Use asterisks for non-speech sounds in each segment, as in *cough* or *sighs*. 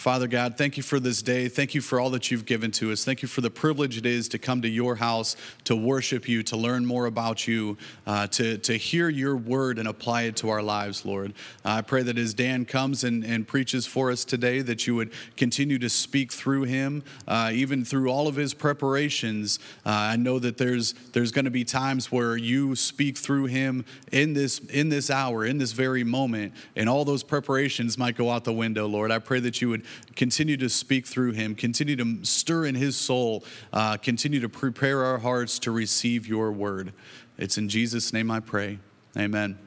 Father God, thank you for this day. Thank you for all that you've given to us. Thank you for the privilege it is to come to your house, to worship you, to learn more about you, uh, to, to hear your word and apply it to our lives, Lord. Uh, I pray that as Dan comes and, and preaches for us today, that you would continue to speak through him, uh, even through all of his preparations. Uh, I know that there's, there's going to be times where you speak through him in this, in this hour, in this very moment, and all those preparations might go out the window, Lord. I pray that you would continue to speak through him, continue to stir in his soul, uh, continue to prepare our hearts to receive your word. It's in Jesus' name I pray. Amen.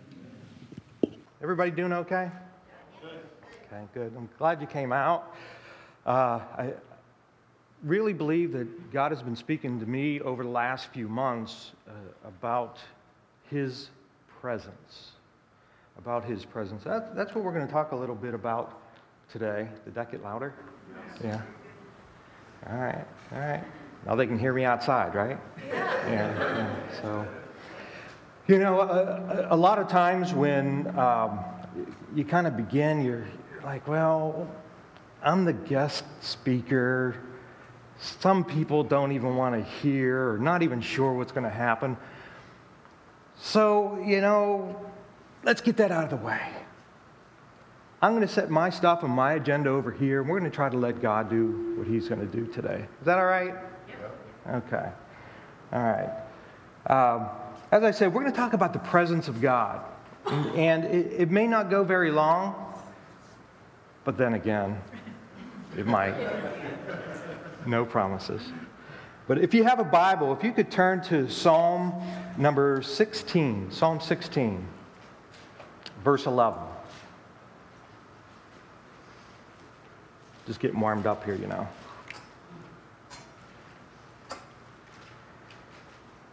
Everybody doing okay? Okay, good. I'm glad you came out. Uh, I really believe that God has been speaking to me over the last few months uh, about His presence. About His presence. That, that's what we're going to talk a little bit about today. Did that get louder? Yes. Yeah. All right, all right. Now they can hear me outside, right? Yeah. yeah, yeah. So, you know, a, a, lot of times when um, you kind of begin, you're, you're like, well, I'm the guest speaker. Some people don't even want to hear or not even sure what's going to happen. So, you know, let's get that out of the way. I'm going to set my stuff and my agenda over here, and we're going to try to let God do what He's going to do today. Is that all right? Yeah. Okay. All right. Um, as I said, we're going to talk about the presence of God. And, and it, it may not go very long, but then again, it might. No promises. But if you have a Bible, if you could turn to Psalm number 16, Psalm 16, verse 11. Just getting warmed up here, you know.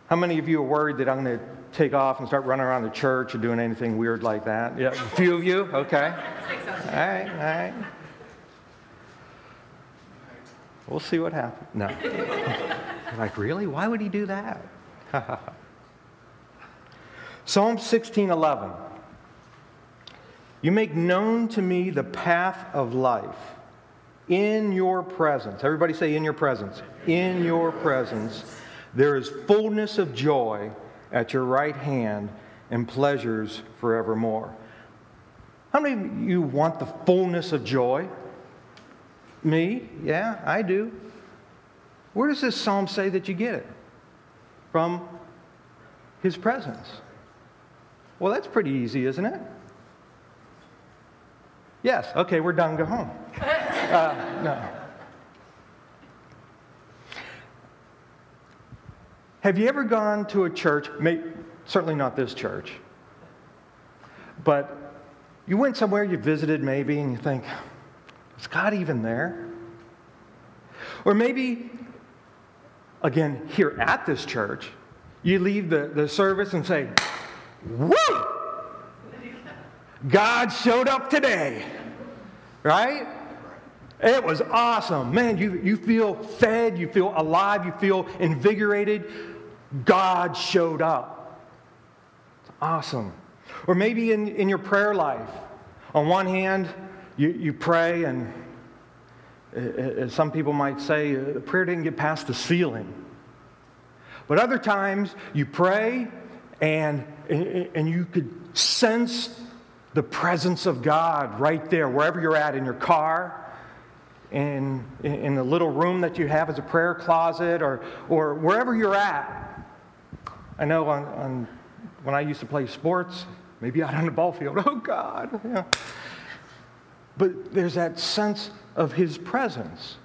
How many of you are worried that I'm going to take off and start running around the church or doing anything weird like that? Yeah, a few of you? Okay. All right, all right. We'll see what happens. No. *laughs* like, really? Why would he do that? *laughs* Psalm 16 11. You make known to me the path of life in your presence. Everybody say, in your presence. In your presence, there is fullness of joy at your right hand and pleasures forevermore. How many of you want the fullness of joy? Me? Yeah, I do. Where does this psalm say that you get it? From his presence. Well, that's pretty easy, isn't it? Yes. Okay, we're done. Go home. *laughs* Uh, no. Have you ever gone to a church, may, certainly not this church, but you went somewhere, you visited maybe, and you think, is God even there? Or maybe, again, here at this church, you leave the, the service and say, Woo! God showed up today, right? It was awesome. Man, you, you feel fed, you feel alive, you feel invigorated. God showed up. It's awesome. Or maybe in, in your prayer life, on one hand, you, you pray, and as some people might say, uh, the prayer didn't get past the ceiling. But other times, you pray, and, and you could sense the presence of God right there, wherever you're at in your car, in, in the little room that you have as a prayer closet, or, or wherever you're at. I know on, on, when I used to play sports, maybe out on the ball field, *laughs* oh God. Yeah. But there's that sense of His presence.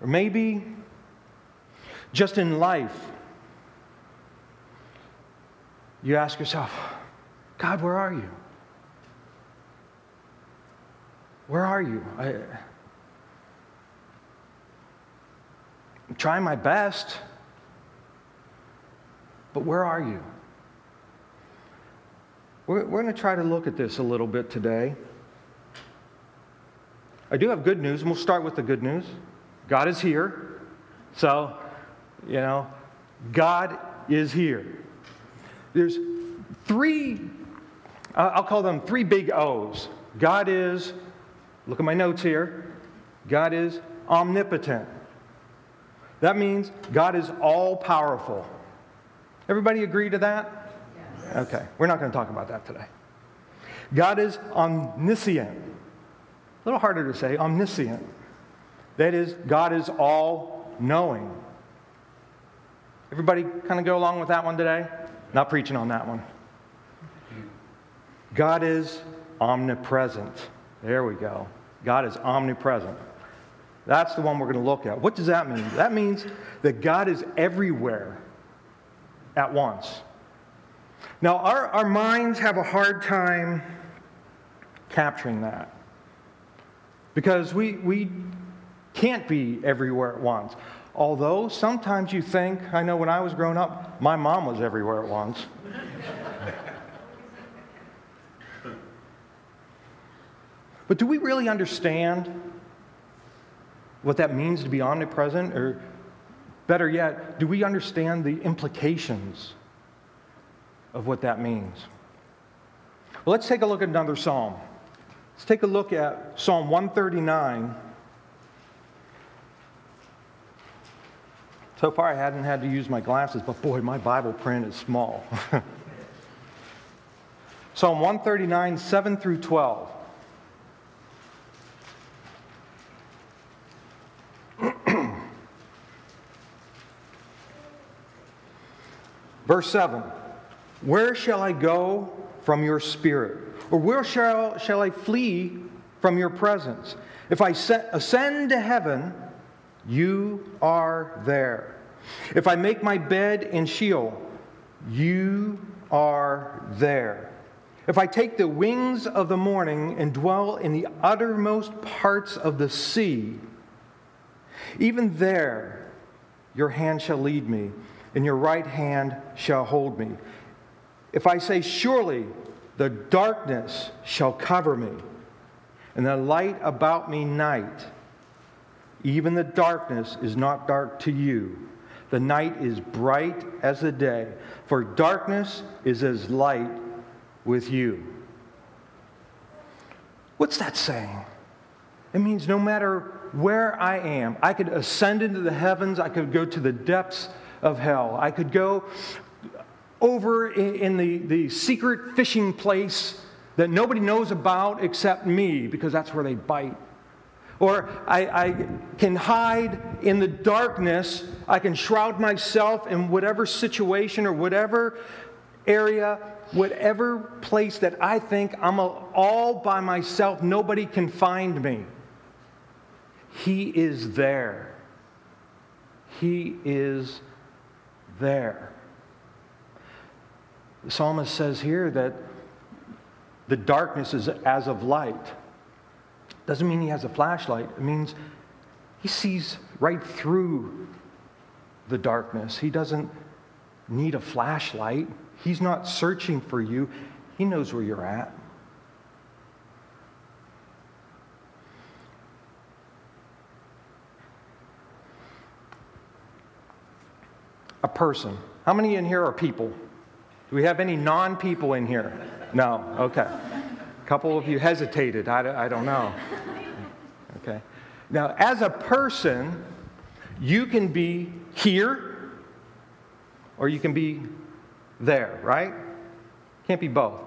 Or maybe just in life, you ask yourself, God, where are you? Where are you? I, I'm trying my best, but where are you? We're, we're going to try to look at this a little bit today. I do have good news, and we'll start with the good news. God is here. So, you know, God is here. There's three, I'll call them three big O's God is, Look at my notes here. God is omnipotent. That means God is all powerful. Everybody agree to that? Yes. Okay, we're not going to talk about that today. God is omniscient. A little harder to say, omniscient. That is, God is all knowing. Everybody kind of go along with that one today? Not preaching on that one. God is omnipresent. There we go. God is omnipresent. That's the one we're going to look at. What does that mean? That means that God is everywhere at once. Now, our, our minds have a hard time capturing that because we, we can't be everywhere at once. Although sometimes you think, I know when I was growing up, my mom was everywhere at once. But do we really understand what that means to be omnipresent? Or better yet, do we understand the implications of what that means? Well, let's take a look at another psalm. Let's take a look at Psalm 139. So far, I hadn't had to use my glasses, but boy, my Bible print is small. *laughs* Psalm 139, 7 through 12. *clears throat* Verse 7 Where shall I go from your spirit? Or where shall, shall I flee from your presence? If I ascend to heaven, you are there. If I make my bed in Sheol, you are there. If I take the wings of the morning and dwell in the uttermost parts of the sea, even there your hand shall lead me, and your right hand shall hold me. If I say, Surely the darkness shall cover me, and the light about me night, even the darkness is not dark to you. The night is bright as the day, for darkness is as light with you. What's that saying? It means no matter where I am, I could ascend into the heavens, I could go to the depths of hell, I could go over in the, the secret fishing place that nobody knows about except me because that's where they bite. Or I, I, can hide in the darkness. I can shroud myself in whatever situation or whatever area, whatever place that I think I'm all by myself. Nobody can find me. He is there. He is there. The psalmist says here that the darkness is as of light. Doesn't mean he has a flashlight, it means he sees right through the darkness. He doesn't need a flashlight, he's not searching for you, he knows where you're at. A person. How many in here are people? Do we have any non people in here? No? Okay. A couple of you hesitated. I, I don't know. Okay. Now, as a person, you can be here or you can be there, right? Can't be both.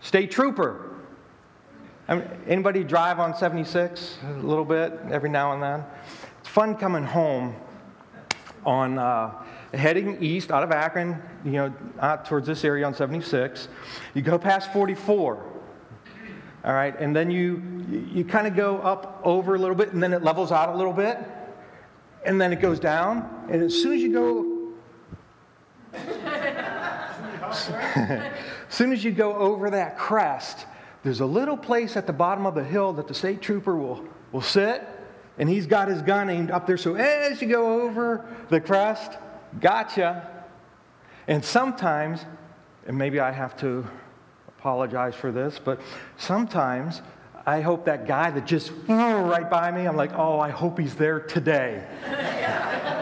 State trooper. I mean, anybody drive on 76 a little bit every now and then? It's fun coming home on. Uh, heading east out of Akron, you know, out towards this area on 76. You go past 44. All right, and then you you kind of go up over a little bit, and then it levels out a little bit, and then it goes down. And as soon as you go, *laughs* as soon as you go over that crest, there's a little place at the bottom of the hill that the state trooper will will sit, and he's got his gun aimed up there. So as you go over the crest, gotcha. And sometimes, and maybe I have to apologize for this, but sometimes I hope that guy that just right by me, I'm like, oh, I hope he's there today.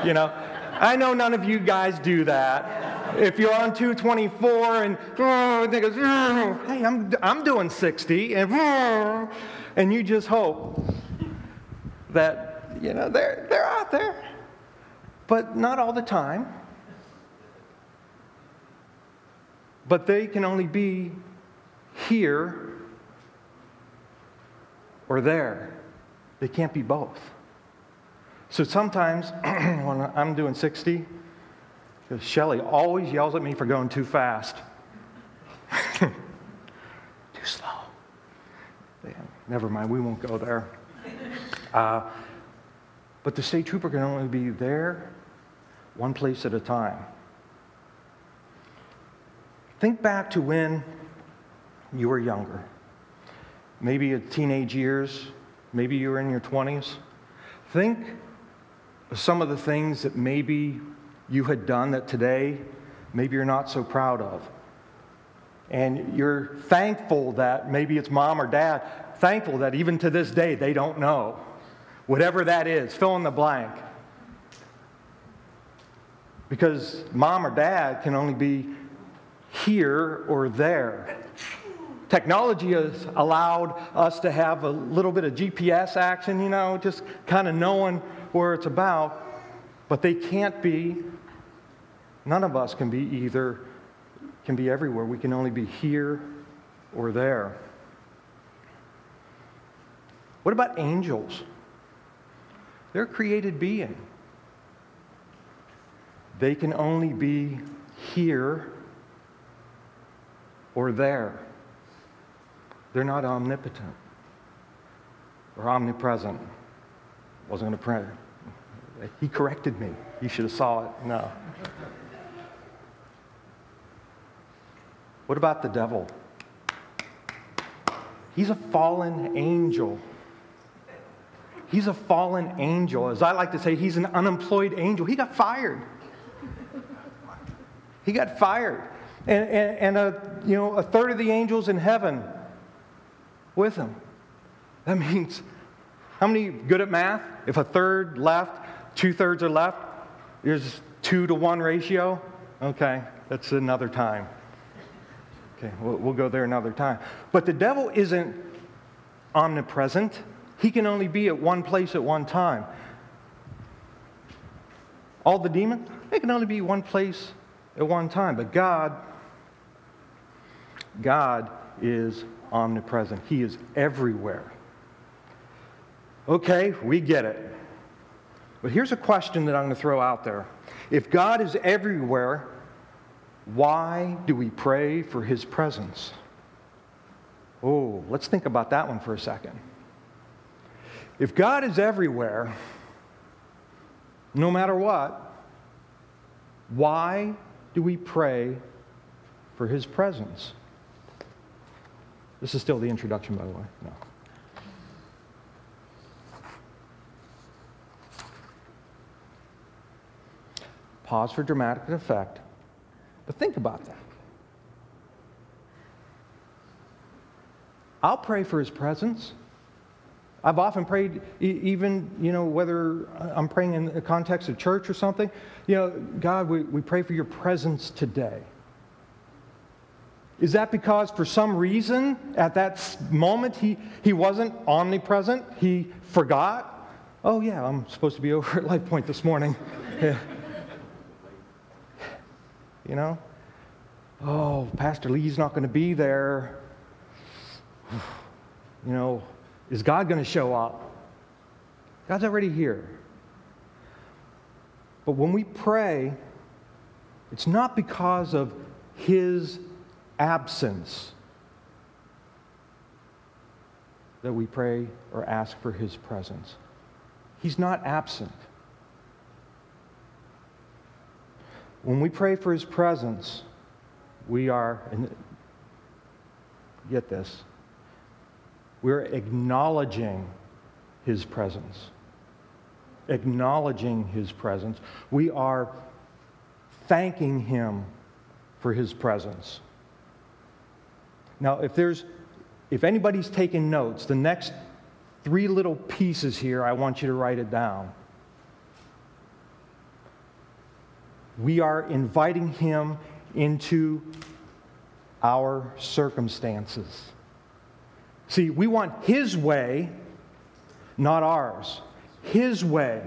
you know, I know none of you guys do that. If you're on 224 and oh, goes, oh, hey, I'm, I'm doing 60, and oh, And you just hope that, you know, they're, they're out there, but not all the time. But they can only be here or there. They can't be both. So sometimes *clears throat* when I'm doing 60, because Shelly always yells at me for going too fast. *laughs* too slow. Never mind, we won't go there. Uh, but the state trooper can only be there one place at a time. Think back to when you were younger. Maybe at teenage years, maybe you were in your 20s. Think of some of the things that maybe you had done that today maybe you're not so proud of. And you're thankful that maybe it's mom or dad, thankful that even to this day they don't know. Whatever that is, fill in the blank. Because mom or dad can only be here or there. Technology has allowed us to have a little bit of GPS action, you know, just kind of knowing where it's about, but they can't be None of us can be either, can be everywhere. We can only be here or there. What about angels? They're a created being. They can only be here or there. They're not omnipotent or omnipresent. Wasn't going to print. He corrected me. You should have saw it. No. What about the devil? He's a fallen angel. He's a fallen angel. As I like to say, he's an unemployed angel. He got fired. He got fired. And, and, and a, you know, a third of the angels in heaven with him. That *laughs* means how many good at math? If a third left, two thirds are left, there's two to one ratio. Okay, that's another time. Okay, we'll, we'll go there another time. But the devil isn't omnipresent, he can only be at one place at one time. All the demons, they can only be one place at one time. But God, God is omnipresent. He is everywhere. Okay, we get it. But here's a question that I'm going to throw out there. If God is everywhere, why do we pray for his presence? Oh, let's think about that one for a second. If God is everywhere, no matter what, why do we pray for his presence? This is still the introduction, by the way. No. Pause for dramatic effect. But think about that. I'll pray for his presence. I've often prayed, even, you know, whether I'm praying in the context of church or something, you know, God, we, we pray for your presence today. Is that because for some reason at that moment he, he wasn't omnipresent? He forgot? Oh, yeah, I'm supposed to be *laughs* over at Life Point this morning. *laughs* You know? Oh, Pastor Lee's not going to be there. *sighs* You know, is God going to show up? God's already here. But when we pray, it's not because of his absence that we pray or ask for his presence. He's not absent. When we pray for his presence, we are, and get this, we're acknowledging his presence. Acknowledging his presence. We are thanking him for his presence. Now, if there's if anybody's taking notes, the next three little pieces here, I want you to write it down. We are inviting him into our circumstances. See, we want His way, not ours. His way,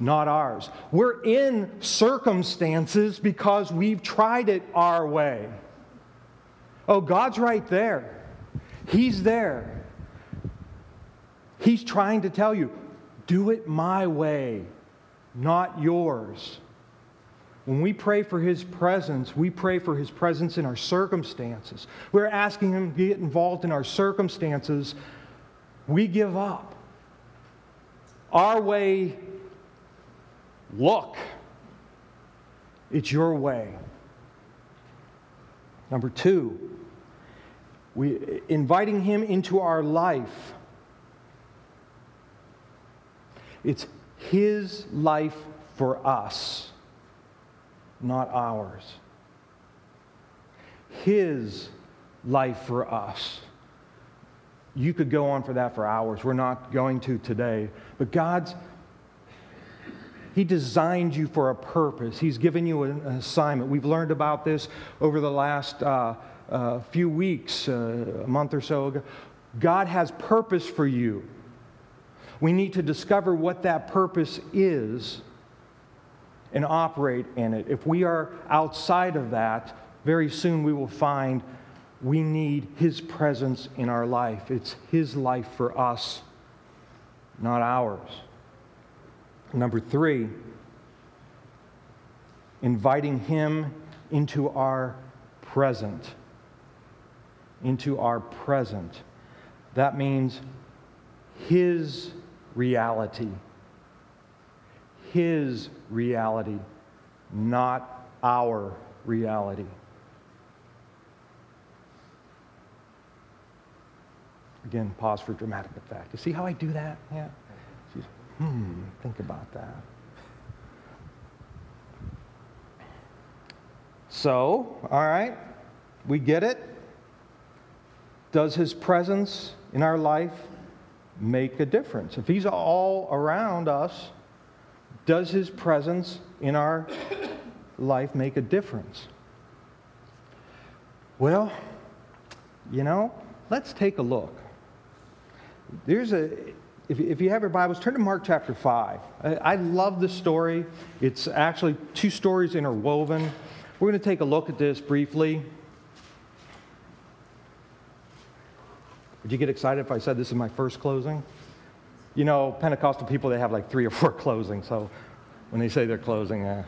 not ours. We're in circumstances because we've tried it our way. Oh, God's right there. He's there. He's trying to tell you, do it my way, not yours. When we pray for His presence, we pray for His presence in our circumstances. We're asking Him to get involved in our circumstances. We give up. Our way, look, it's your way. Number two, we, inviting Him into our life. It's His life for us not ours. His life for us. You could go on for that for hours. We're not going to today. But God's, He designed you for a purpose. He's given you an assignment. We've learned about this over the last uh, uh, few weeks, uh, a month or so ago. God has purpose for you. We need to discover what that purpose is and operate in it. If we are outside of that, very soon we will find we need His presence in our life. It's His life for us, not ours. Number three, inviting Him into our present. Into our present. That means His reality his reality, not our reality. Again, pause for dramatic effect. You see how I do that? Yeah. Hmm, think about that. So, all right, we get it. Does his presence in our life make a difference? If he's all around us, does his presence in our life make a difference? Well, you know, let's take a look. There's a, if, if you have your Bibles, turn to Mark chapter 5. I, I love this story. It's actually two stories interwoven. We're going to take a look at this briefly. Would you get excited if I said this is my first closing? You know, Pentecostal people, they have like three or four *laughs* closings. So when they say they're closing, uh.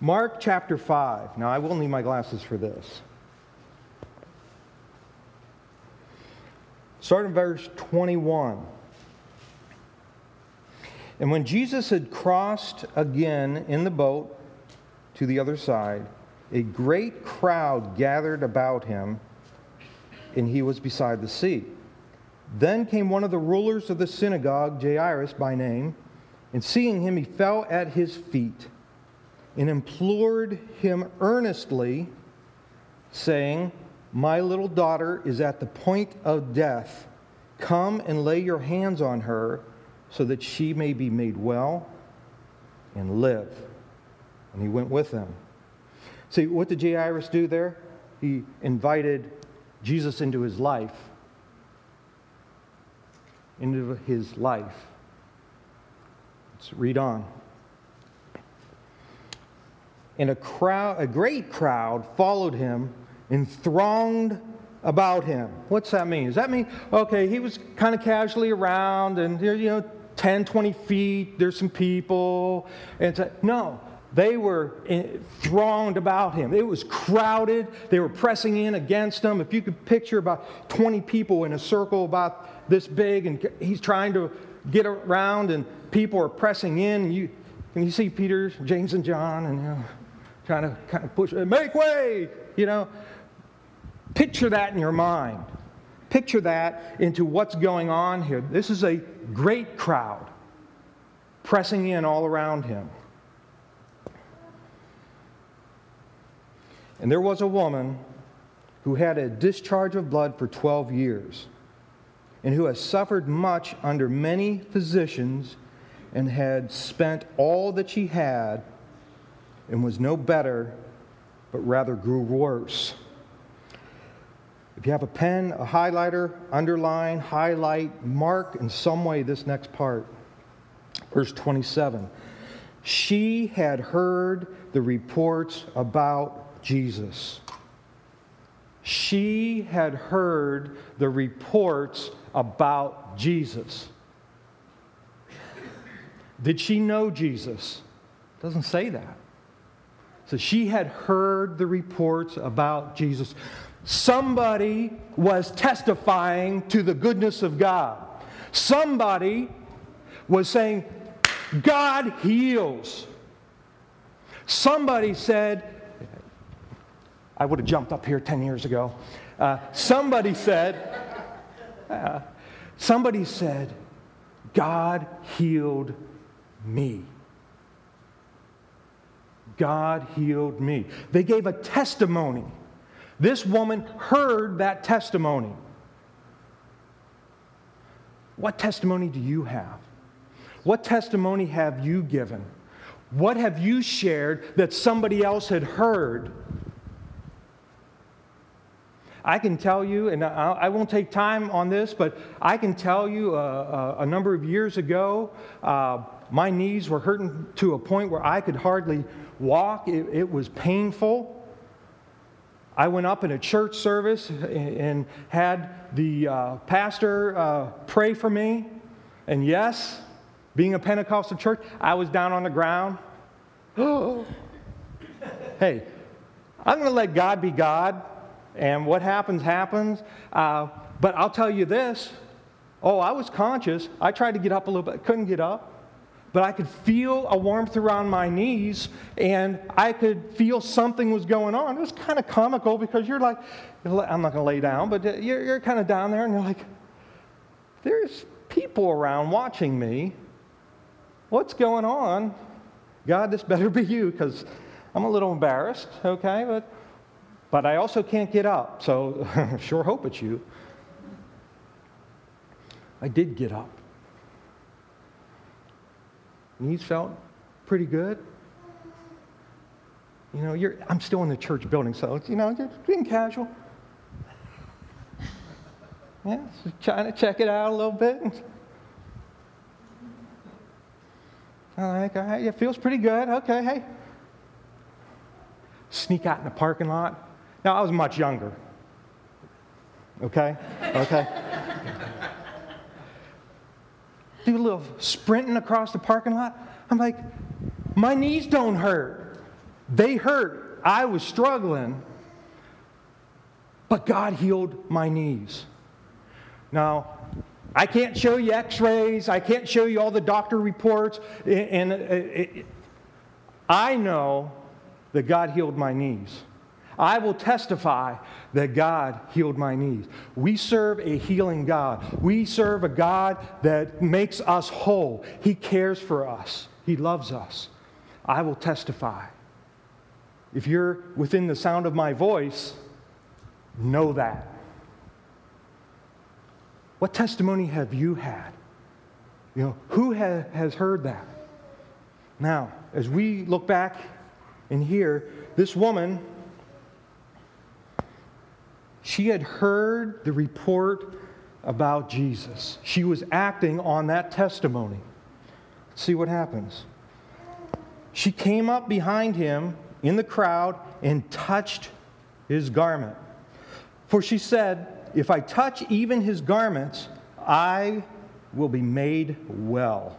Mark chapter 5. Now, I will need my glasses for this. Start in verse 21. And when Jesus had crossed again in the boat to the other side, a great crowd gathered about him, and he was beside the sea. Then came one of the rulers of the synagogue, Jairus by name, and seeing him, he fell at his feet and implored him earnestly, saying, My little daughter is at the point of death. Come and lay your hands on her so that she may be made well and live. And he went with them. See, what did Jairus do there? He invited Jesus into his life into his life. Let's read on. And a crowd, a great crowd followed him and thronged about him. What's that mean? Does that mean, okay, he was kind of casually around and, you know, 10, 20 feet, there's some people. And no, they were thronged about him. It was crowded. They were pressing in against him. If you could picture about 20 people in a circle about this big, and he's trying to get around, and people are pressing in. And you, you see Peter, James, and John, and you know, trying to kind of push, make way, you know. Picture that in your mind. Picture that into what's going on here. This is a great crowd pressing in all around him. And there was a woman who had a discharge of blood for 12 years and who has suffered much under many physicians and had spent all that she had and was no better, but rather grew worse. If you have a pen, a highlighter, underline, highlight, mark in some way this next part. Verse 27. She had heard the reports about Jesus. She had heard the reports about Jesus. Did she know Jesus? Doesn't say that. So she had heard the reports about Jesus. Somebody was testifying to the goodness of God. Somebody was saying, God heals. Somebody said, I would have jumped up here 10 years ago. Uh, somebody said, uh, somebody said, God healed me. God healed me. They gave a testimony. This woman heard that testimony. What testimony do you have? What testimony have you given? What have you shared that somebody else had heard? I can tell you, and I won't take time on this, but I can tell you uh, uh, a number of years ago, uh, my knees were hurting to a point where I could hardly walk. It, it was painful. I went up in a church service and had the uh, pastor uh, pray for me. And yes, being a Pentecostal church, I was down on the ground. *gasps* hey, I'm going to let God be God, and what happens, happens. Uh, but I'll tell you this oh, I was conscious. I tried to get up a little bit, couldn't get up but I could feel a warmth around my knees and I could feel something was going on. It was kind of comical because you're like, I'm not going to lay down, but you're, you're kind of down there and you're like, there's people around watching me. What's going on? God, this better be you because I'm a little embarrassed, okay? But, but I also can't get up, so *laughs* sure hope it's you. I did get up. Knees felt pretty good. You know, I'm still in the church building, so, you know, just being casual. Yeah, so trying to check it out a little bit. I'm like, all right, it feels pretty good. Okay, hey. Sneak out in the parking lot. Now, I was much younger. Okay? Okay do a little sprinting across the parking lot. I'm like, my knees don't hurt. They hurt. I was struggling. But God healed my knees. Now, I can't show you x rays, I can't show you all the doctor reports. And uh, I know that God healed my knees. I will testify that God healed my knees. We serve a healing God. We serve a God that makes us whole. He cares for us, He loves us. I will testify. If you're within the sound of my voice, know that. What testimony have you had? You know, who has heard that? Now, as we look back and hear, this woman she had heard the report about Jesus. She was acting on that testimony. Let's see what happens. She came up behind him in the crowd and touched his garment. For she said, If I touch even his garments, I will be made well.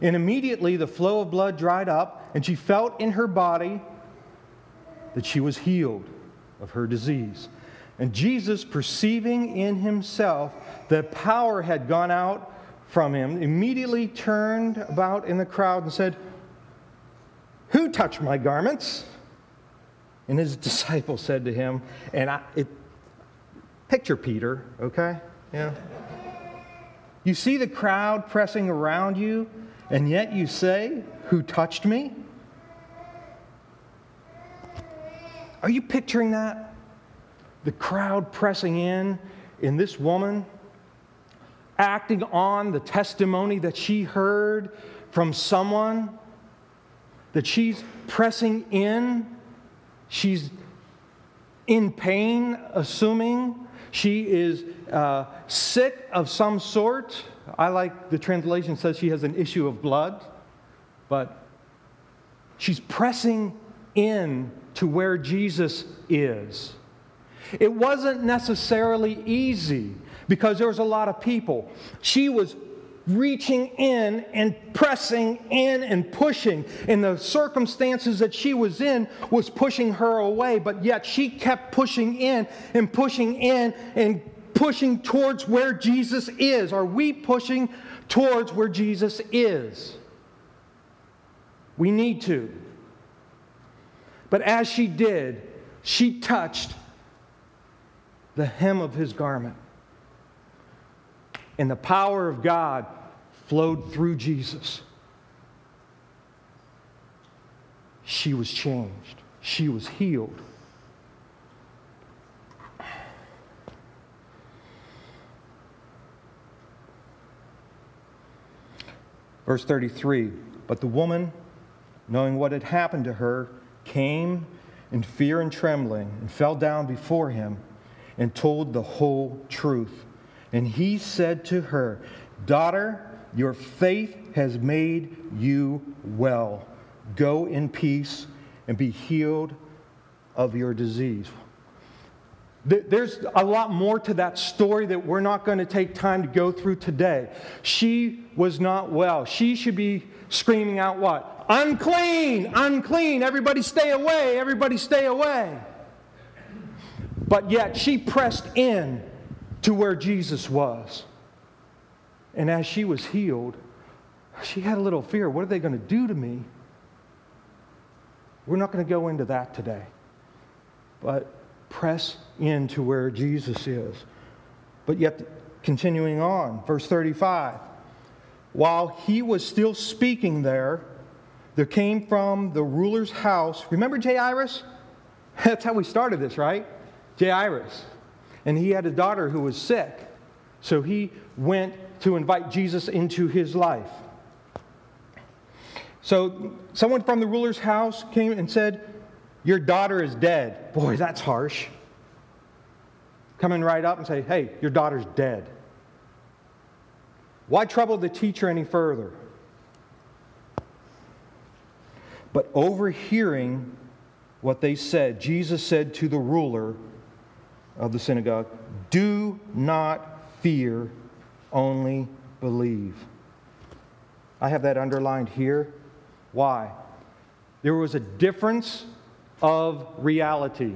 And immediately the flow of blood dried up, and she felt in her body that she was healed of her disease. And Jesus, perceiving in himself that power had gone out from him, immediately turned about in the crowd and said, Who touched my garments? And his *laughs* disciples said to him, and I, it, picture Peter, okay? Yeah. You see the crowd pressing around you, and yet you say, Who touched me? Are you picturing that? The crowd pressing in, in this woman acting on the testimony that she heard from someone, that she's pressing in, she's in pain, assuming she is uh, sick of some sort. I like the translation says she has an issue of blood, but she's pressing in to where Jesus is. It wasn't necessarily easy because there was a lot of people. She was reaching in and pressing in and pushing and the circumstances that she was in was pushing her away but yet she kept pushing in and pushing in and pushing towards where Jesus is are we pushing towards where Jesus is we need to but as she did she touched the hem of his garment and the power of God flowed through Jesus. She was changed, she was healed. Verse 33 But the woman, knowing what had happened to her, came in fear and trembling and fell down before him and told the whole truth. And he said to her, Daughter, your faith has made you well. Go in peace and be healed of your disease. There's a lot more to that story that we're not going to take time to go through today. She was not well. She should be screaming out, What? Unclean, unclean. Everybody stay away, everybody stay away. But yet she pressed in to where Jesus was. And as she was healed, she had a little fear. What are they going to do to me? We're not going to go into that today. But press into where Jesus is. But yet, continuing on, verse 35 while he was still speaking there, there came from the ruler's house. Remember Jairus? *laughs* That's how we started this, right? Jairus and he had a daughter who was sick. So he went to invite Jesus into his life. So someone from the ruler's house came and said, Your daughter is dead. Boy, that's harsh. Coming right up and say, Hey, your daughter's dead. Why trouble the teacher any further? But overhearing what they said, Jesus said to the ruler, of the synagogue, Do not fear, only believe. I have that underlined here. Why? There was a difference of reality.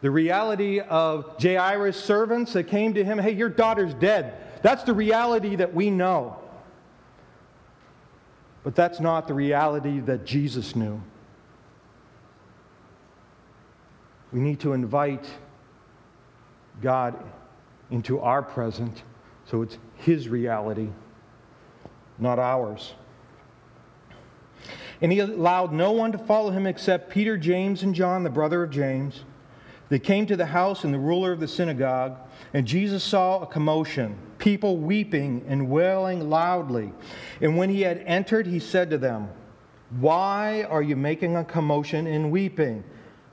The reality of Jairus' servants that came to him, hey, your daughter's dead. That's the reality that we know. But that's not the reality that Jesus knew. We need to invite God into our present so it's His reality, not ours. And he allowed no one to follow him except Peter, James, and John, the brother of James. They came to the house and the ruler of the synagogue, and Jesus saw a commotion, people weeping and wailing loudly. And when he had entered, he said to them, Why are you making a commotion and weeping?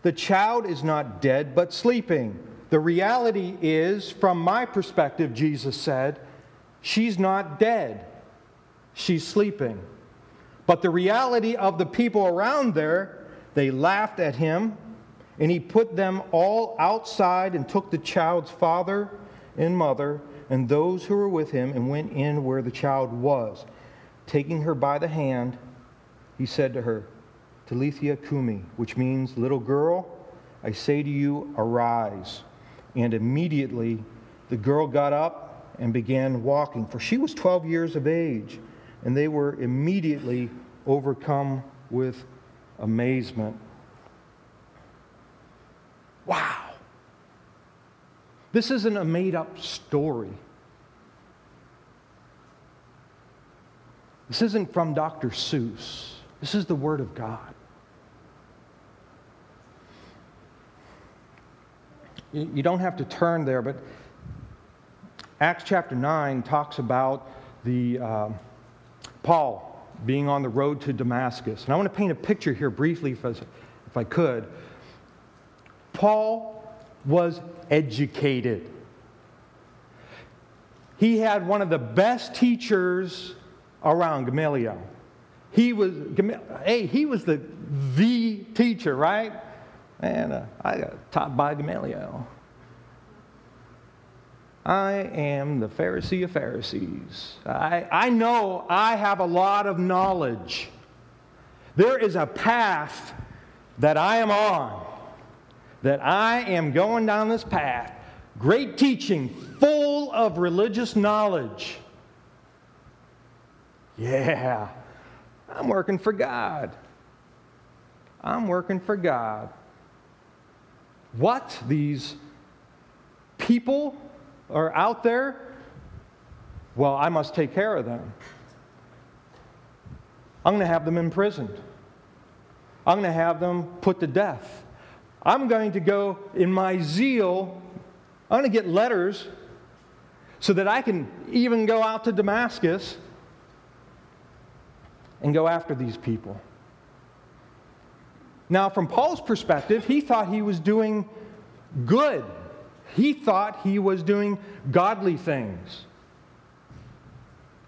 The child is not dead, but sleeping. The reality is, from my perspective, Jesus said, she's not dead, she's sleeping. But the reality of the people around there, they laughed at him, and he put them all outside and took the child's father and mother and those who were with him and went in where the child was. Taking her by the hand, he said to her, Talitha Kumi, which means, little girl, I say to you, arise. And immediately the girl got up and began walking, for she was 12 years of age. And they were immediately overcome with amazement. This isn't a made up story. This isn't from Dr. Seuss. This is the Word of God. You don't have to turn there, but Acts chapter 9 talks about the uh, Paul being on the road to Damascus. And I want to paint a picture here briefly, if I, if I could. Paul was educated. He had one of the best teachers around Gamaliel. He was, hey, he was the, the teacher, right? And uh, I got taught by Gamaliel. I am the Pharisee of Pharisees. I, I know I have a lot of knowledge. There is a path that I am on, that I am going down this path. Great teaching, full of religious knowledge. Yeah, I'm working for God. I'm working for God. What? These people are out there? Well, I must take care of them. I'm going to have them imprisoned. I'm going to have them put to death. I'm going to go in my zeal, I'm going to get letters so that I can even go out to Damascus and go after these people. Now, from Paul's perspective, he thought he was doing good. He thought he was doing godly things.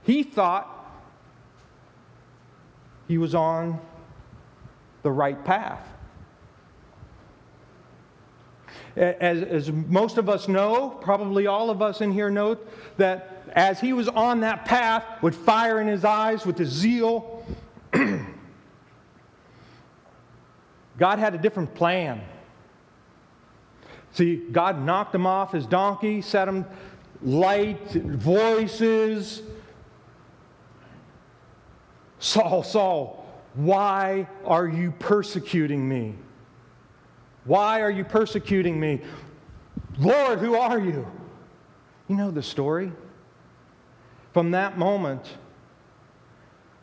He thought he was on the right path. As, as, most of us know, probably all of us in here know, that as he was on that path with fire in his eyes, with his zeal, *clears throat* God had a different plan. See, God knocked him off his donkey, set him light, voices. Saul, Saul, why are you persecuting me? Why are you persecuting me? Lord, who are you? You know the story. From that moment,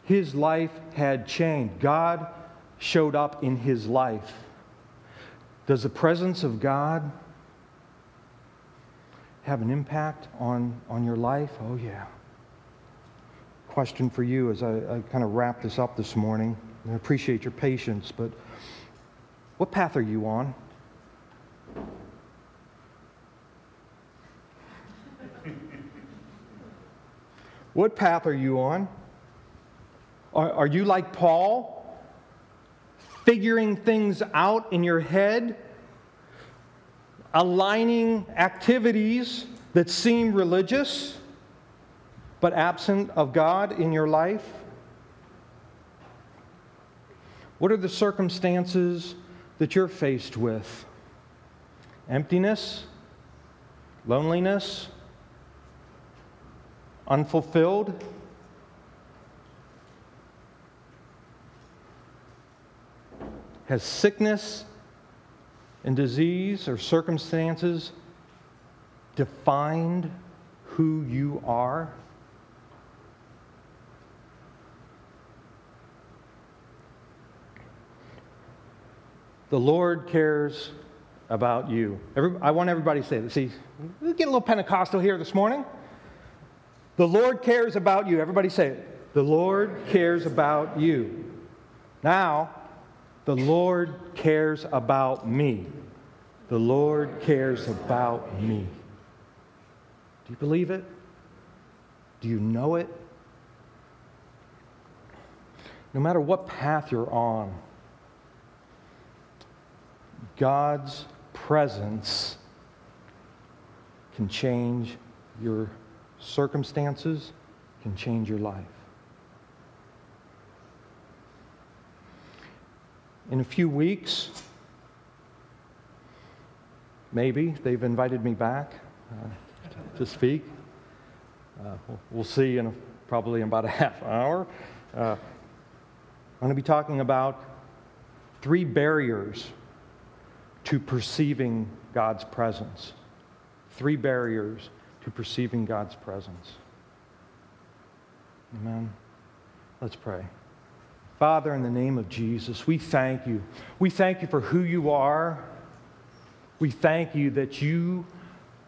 his life had changed. God showed up in his life. Does the presence of God have an impact on, on your life? Oh, yeah. Question for you as I, I kind of wrap this up this morning. I appreciate your patience, but what path are you on? what path are you on? Are, are you like Paul? figuring things out in your head, aligning activities that seem religious but absent of God in your life? What are the circumstances that you're faced with? Emptiness? Loneliness? Unfulfilled? Has sickness and disease or circumstances defined who you are? The Lord cares about you. Every, I want everybody to say this. See, we get a little Pentecostal here this morning. The Lord cares about you. Everybody say it. The Lord cares about you. Now, the Lord cares about me. The Lord cares about me. Do you believe it? Do you know it? No matter what path you're on, God's presence can change your circumstances, can change your life. in a few weeks, maybe, they've invited me back uh, to speak. Uh, we'll see in a, probably in about a *laughs* half hour. Uh, I'm going to be talking about three barriers to perceiving God's presence. Three barriers to perceiving God's presence. Amen. Let's pray. Father, in the name of Jesus, we thank you. We thank you for who you are. We thank you that you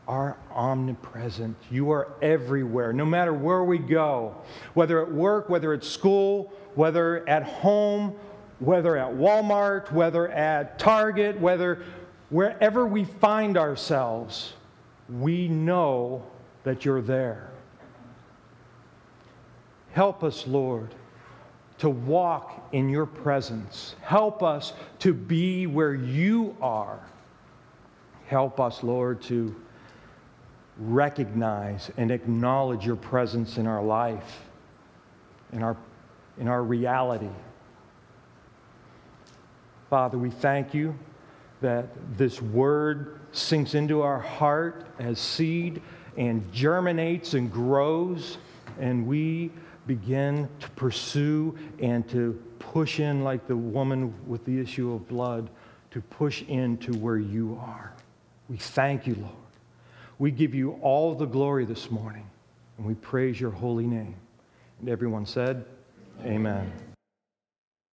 are omnipresent. You are everywhere, no matter where we go, whether at work, whether at school, whether at home, whether at Walmart, whether at Target, whether Wherever we find ourselves, we know that you're there. Help us, Lord, to walk in your presence. Help us to be where you are. Help us, Lord, to recognize and acknowledge your presence in our life, in our, in our reality. Father, we thank you that this word sinks into our heart as seed and germinates and grows, and we begin to pursue and to push in, like the woman with the issue of blood, to push into where you are. We thank you, Lord. We give you all the glory this morning, and we praise your holy name. And everyone said, Amen. Amen.